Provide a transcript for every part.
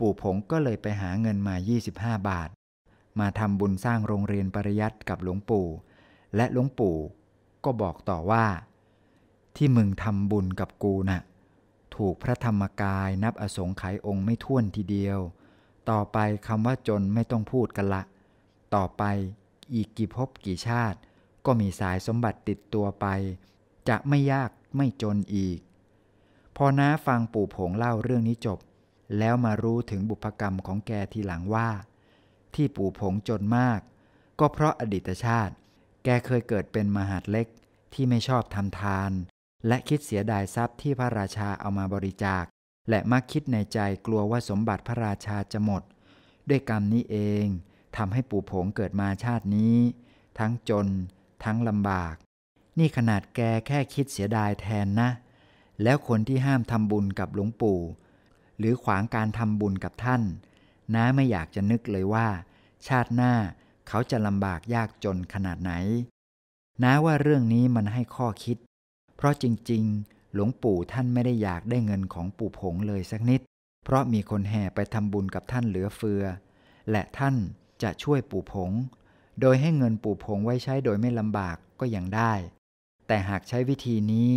ปู่ผงก็เลยไปหาเงินมา 25 บาท มาทำบุญสร้างโรงเรียนปริยัติกับหลวงปู่ และหลวงปู่ก็บอกต่อว่า ที่มึงทำบุญกับกูนะ่ะ ถูกพระธรรมกายนับอสงไขยองค์ไม่ท้วนทีเดียว ต่อไปคำว่าจนไม่ต้องพูดกันละ ต่อไปอีกกี่ภพกี่ชาติ ก็มีสายสมบัติติดตัวไป จะไม่ยากไม่จนอีก พอน้าฟังปู่ผงเล่าเรื่องนี้จบ แล้วมารู้ถึงบุพกรรมของแกทีหลังว่า ที่ปู่ผงจนมาก ก็เพราะอดีตชาติ แกเคยเกิดเป็นมหาดเล็กที่ไม่ชอบทำทาน และคิดเสียดายทรัพย์ที่พระราชาเอามาบริจาค และมักคิดในใจกลัวว่าสมบัติพระราชาจะหมด ด้วยกรรมนี้เองทำให้ปู่ผงเกิดมาชาตินี้ ทั้งจน ทั้งลำบาก นี่ขนาดแกแค่คิดเสียดายแทนนะ แล้วคนที่ห้ามทำบุญกับหลวงปู่ หรือขวางการทำบุญกับท่าน น้าไม่อยากจะนึกเลยว่า ชาติหน้าเขาจะลำบากยากจนขนาดไหน น้าว่าเรื่องนี้มันให้ข้อคิด เพราะจริง ๆ หลวงปู่ท่านไม่ได้อยากได้เงินของปู่ผงเลยสักนิด เพราะมีคนแห่ไปทำบุญกับท่านเหลือเฟือ และท่านจะช่วยปู่ผง โดยให้เงินปู่ผงไว้ใช้โดยไม่ลำบากก็ยังได้ แต่หากใช้วิธีนี้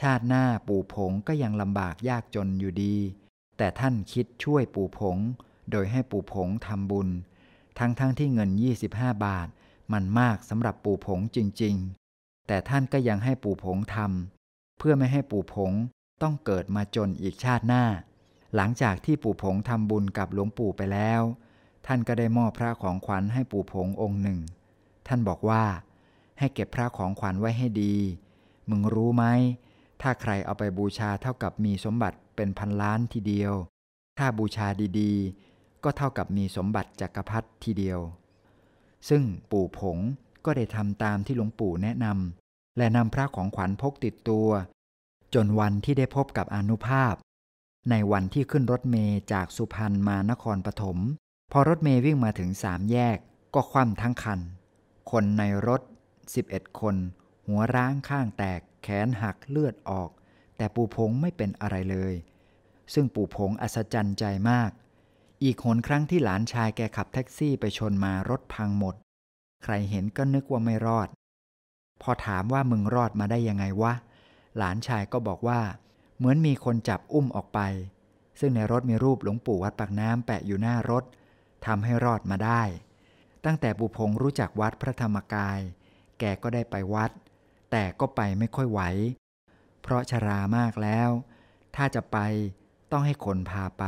ชาติหน้าปู่ผงก็ยังลำบากยากจนอยู่ดี แต่ท่านคิดช่วยปู่ผง โดยให้ปู่ผงทำบุญ ทั้งๆทที่เงิน 25 บาท มันมากสำหรับปู่ผงจริง ๆ แต่ท่านก็ยังให้ปู่ผงทำเพื่อไม่ให้ปู่ผงต้องเกิดมาจนอีกชาติหน้า หลังจากที่ปู่ผงทำบุญกับหลวงปู่ไปแล้ว ท่านก็ได้มอบพระของขวัญให้ปู่ผงองค์หนึ่ง ท่านบอกว่า ให้เก็บพระของขวัญไว้ให้ดี มึงรู้ไหม ถ้าใครเอาไปบูชาเท่ากับมีสมบัติ เป็นพันล้านทีเดียว ถ้าบูชาดีๆ ก็เท่ากับมีสมบัติจักรพรรดิทีเดียว ซึ่งปู่ผงก็ได้ทำตามที่หลวงปู่แนะนำและนำพระของขวัญพกติดตัว จนวันที่ได้พบกับอนุภาพ ในวันที่ขึ้นรถเมย์จากสุพรรณมานครปฐมพอรถเมย์วิ่งมาถึงสามแยกก็คว่ำทั้งคัน คนในรถ 11 คน หัวร้างข้างแตกแขนหักเลือดออก แต่ปู่ผงไม่เป็นอะไรเลย ซึ่งปู่ผงอัศจรรย์ใจมาก อีกหนครั้งที่หลานชายแกขับแท็กซี่ไปชนมารถพังหมด ใครเห็นก็นึกว่าไม่รอด พอถามว่ามึงรอดมาได้ยังไงวะ หลานชายก็บอกว่า เหมือนมีคนจับอุ้มออกไป ซึ่งในรถมีรูปหลวงปู่วัดปากน้ำแปะอยู่หน้ารถทำให้รอดมาได้ ตั้งแต่ปู่พงรู้จักวัดพระธรรมกาย แกก็ได้ไปวัด แต่ก็ไปไม่ค่อยไหว เพราะชรามากแล้ว ถ้าจะไปต้องให้คนพาไป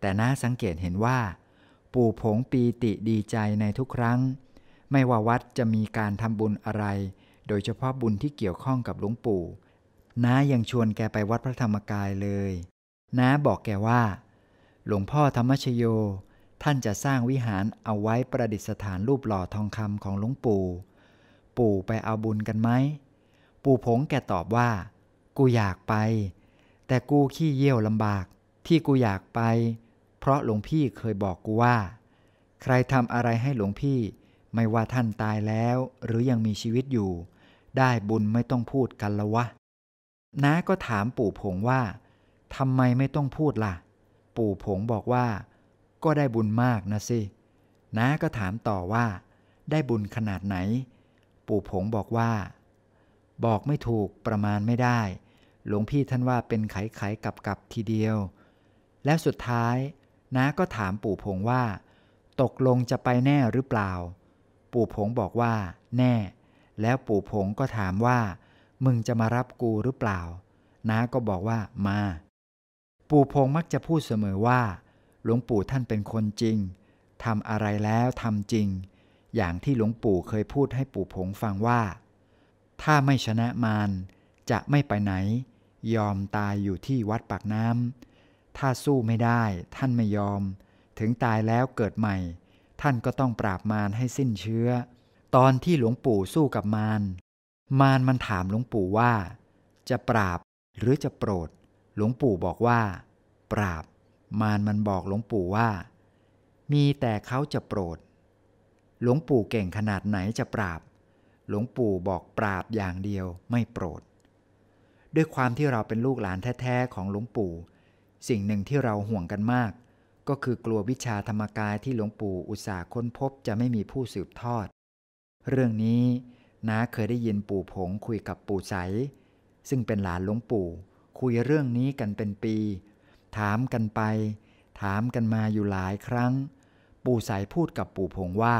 แต่น่าสังเกตเห็นว่า ปู่ผงปีติดีใจในทุกครั้ง ไม่ว่าวัดจะมีการทำบุญอะไร โดยเฉพาะบุญที่เกี่ยวข้องกับหลวงปู่น้ายังชวนแกไปวัดพระธรรมกายเลยน้าบอกแกว่า หลวงพ่อธรรมชโย ท่านจะสร้างวิหารเอาไว้ประดิษฐานรูปหล่อทองคำของหลวงปู่ ปู่ไปเอาบุญกันไหม ปู่ผงแกตอบว่า กูอยากไป แต่กูขี้เยี่ยวลำบาก ที่กูอยากไป เพราะหลวงพี่เคยบอกกูว่า ใครทำอะไรให้หลวงพี่ ไม่ว่าท่านตายแล้ว หรือยังมีชีวิตอยู่ ได้บุญไม่ต้องพูดกันละวะน้าก็ถามปู่ผงว่าทำไมไม่ต้องพูดล่ะ ปู่ผงบอกว่า ก็ได้บุญมากนะสิน้าก็ถามต่อว่า ได้บุญขนาดไหน ปู่ผงบอกว่า บอกไม่ถูกประมาณไม่ได้ หลวงพี่ท่านว่าเป็นไขไขกับกับทีเดียว แล้วสุดท้ายน้าก็ถามปู่ผงว่า ตกลงจะไปแน่หรือเปล่า ปู่ผงบอกว่า แน่ แล้วปู่ผงก็ถามว่า มึงจะมารับกูหรือเปล่า น้าก็บอกว่ามา ปู่พงมักจะพูดเสมอว่า หลวงปู่ท่านเป็นคนจริงทำอะไรแล้วทำจริง อย่างที่หลวงปู่เคยพูดให้ปู่ผงฟังว่า ถ้าไม่ชนะมารจะไม่ไปไหน ยอมตายอยู่ที่วัดปากน้ำถ้าสู้ไม่ได้ท่านไม่ยอม ถึงตายแล้วเกิดใหม่ ท่านก็ต้องปราบมารให้สิ้นเชื้อ ตอนที่หลวงปู่สู้กับมาร มารมันถามหลวงปู่ว่า จะปราบหรือจะโปรด หลวงปู่บอกว่า ปราบ มารมันบอกหลวงปู่ว่า มีแต่เขาจะโปรด หลวงปู่เก่งขนาดไหนจะปราบ หลวงปู่บอกปราบอย่างเดียวไม่โปรด ด้วยความที่เราเป็นลูกหลานแท้ๆของหลวงปู่ สิ่งหนึ่งที่เราห่วงกันมาก ก็คือกลัววิชาธรรมกายที่หลวงปู่อุตส่าห์ค้นพบจะไม่มีผู้สืบทอด เรื่องนี้น้าเคยได้ยินปู่ผงคุยกับปู่ใส ซึ่งเป็นหลานหลวงปู่ คุยเรื่องนี้กันเป็นปี ถามกันไป ถามกันมาอยู่หลายครั้ง ปู่ใสพูดกับปู่ผงว่า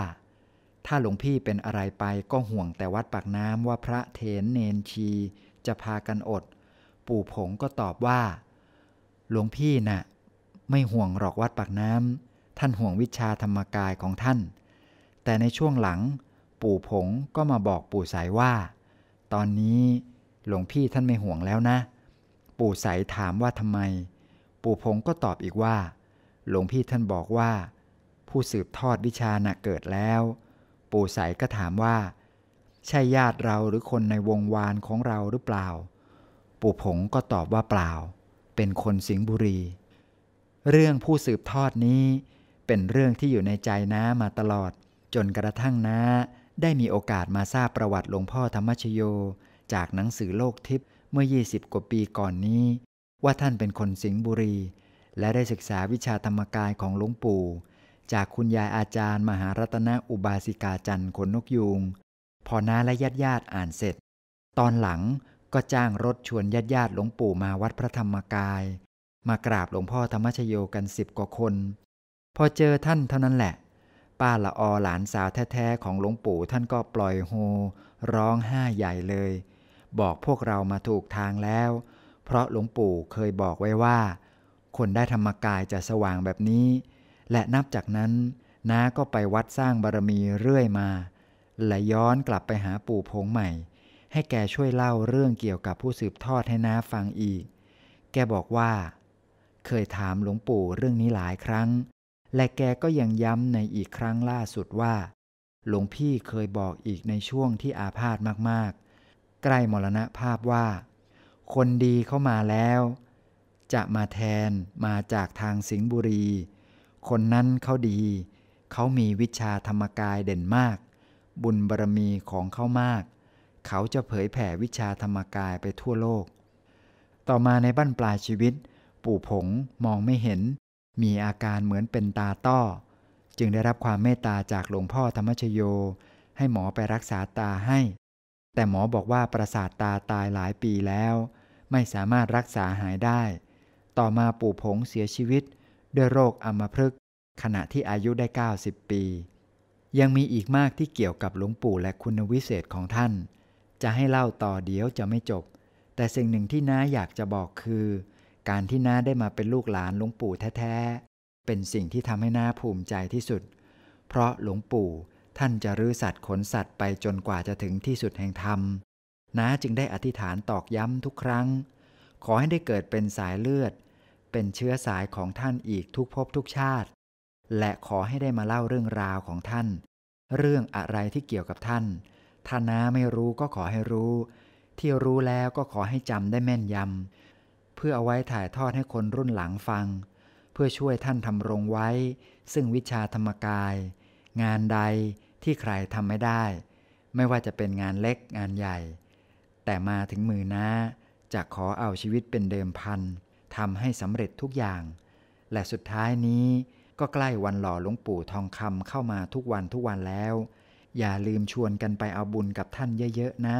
ถ้าหลวงพี่เป็นอะไรไปก็ห่วงแต่วัดปากน้ำว่าพระเถนเนนชี จะพากันอด ปู่ผงก็ตอบว่า หลวงพี่นะ่ะ ไม่ห่วงหรอกวัดปากน้ำท่านห่วงวิชาธรรมกายของท่าน แต่ในช่วงหลัง ปู่ผงก็มาบอกปู่ใสว่า ตอนนี้หลวงพี่ท่านไม่ห่วงแล้วนะ ปู่ใสถามว่าทำไม ปู่ผงก็ตอบอีกว่า หลวงพี่ท่านบอกว่า ผู้สืบทอดวิชาน่ะเกิดแล้ว ปู่ใสก็ถามว่า ใช่ญาติเราหรือคนในวงวานของเราหรือเปล่า ปู่ผงก็ตอบว่าเปล่า เป็นคนสิงห์บุรี เรื่องผู้สืบทอดนี้เป็นเรื่องที่อยู่ในใจน้ามาตลอด จนกระทั่งน้าได้มีโอกาสมาทราบประวัติหลวงพ่อธรรมชโย จากหนังสือโลกทิพย์เมื่อ 20 กว่าปีก่อนนี้ ว่าท่านเป็นคนสิงห์บุรี และได้ศึกษาวิชาธรรมกายของหลวงปู่ จากคุณยายอาจารย์ มหารัตนอุบาสิกาจันทร์ขนนกยูง พอน้าและญาติญาติอ่านเสร็จ ตอนหลังก็จ้างรถชวนญาติญาติหลวงปู่มาวัดพระธรรมกาย มากราบหลวงพ่อธรรมชโยกันสิบกว่าคน พอเจอท่านเท่านั้นแหละ ป้าละอหลานสาวแท้ๆของหลวงปู่ท่านก็ปล่อยโฮร้องไห้ใหญ่เลย บอกพวกเรามาถูกทางแล้ว เพราะหลวงปู่เคยบอกไว้ว่า คนได้ธรรมกายจะสว่างแบบนี้ และนับจากนั้นน้าก็ไปวัดสร้างบารมีเรื่อยมา และย้อนกลับไปหาปู่พงใหม่ ให้แกช่วยเล่าเรื่องเกี่ยวกับผู้สืบทอดให้น้าฟังอีก แกบอกว่า เคยถามหลวงปู่เรื่องนี้หลายครั้ง และแกก็ยังย้ำในอีกครั้งล่าสุดว่า หลวงพี่เคยบอกอีกในช่วงที่อาพาธมากๆ ใกล้มรณภาพว่า คนดีเข้ามาแล้ว จะมาแทนมาจากทางสิงห์บุรี คนนั้นเขาดี เขามีวิชาธรรมกายเด่นมาก บุญบารมีของเขามาก เขาจะเผยแผ่วิชาธรรมกายไปทั่วโลก ต่อมาในบั้นปลายชีวิต ปู่ผงมองไม่เห็น มีอาการเหมือนเป็นตาต้อ จึงได้รับความเมตตาจากหลวงพ่อธรรมชโย ให้หมอไปรักษาตาให้ แต่หมอบอกว่าประสาทตาตายหลายปีแล้ว ไม่สามารถรักษาหายได้ ต่อมาปู่ผงเสียชีวิต ด้วยโรคอัมพฤกษ์ขณะที่อายุได้ 90 ปี ยังมีอีกมากที่เกี่ยวกับหลวงปู่และคุณวิเศษของท่าน จะให้เล่าต่อเดี๋ยวจะไม่จบ แต่สิ่งหนึ่งที่น้าอยากจะบอกคือ การที่น้าได้มาเป็นลูกหลานหลวงปู่แท้ๆ เป็นสิ่งที่ทำให้น้าภูมิใจที่สุด เพราะหลวงปู่ท่านจะรื้อสัตว์ขนสัตว์ไปจนกว่าจะถึงที่สุดแห่งธรรม น้าจึงได้อธิษฐานตอกย้ำทุกครั้ง ขอให้ได้เกิดเป็นสายเลือด เป็นเชื้อสายของท่านอีกทุกภพทุกชาติ และขอให้ได้มาเล่าเรื่องราวของท่าน เรื่องอะไรที่เกี่ยวกับท่าน ถ้าน้าไม่รู้ก็ขอให้รู้ ที่รู้แล้วก็ขอให้จำได้แม่นยำ เพื่อเอาไว้ถ่ายทอดให้คนรุ่นหลังฟัง เพื่อช่วยท่านทำรงไว้ ซึ่งวิชาธรรมกาย งานใดที่ใครทำไม่ได้ ไม่ว่าจะเป็นงานเล็กงานใหญ่ แต่มาถึงมือน้าจะขอเอาชีวิตเป็นเดิมพันทำให้สำเร็จทุกอย่าง และสุดท้ายนี้ ก็ใกล้วันหล่อหลวงปู่ทองคำเข้ามาทุกวันทุกวันแล้ว อย่าลืมชวนกันไปเอาบุญกับท่านเยอะๆนะ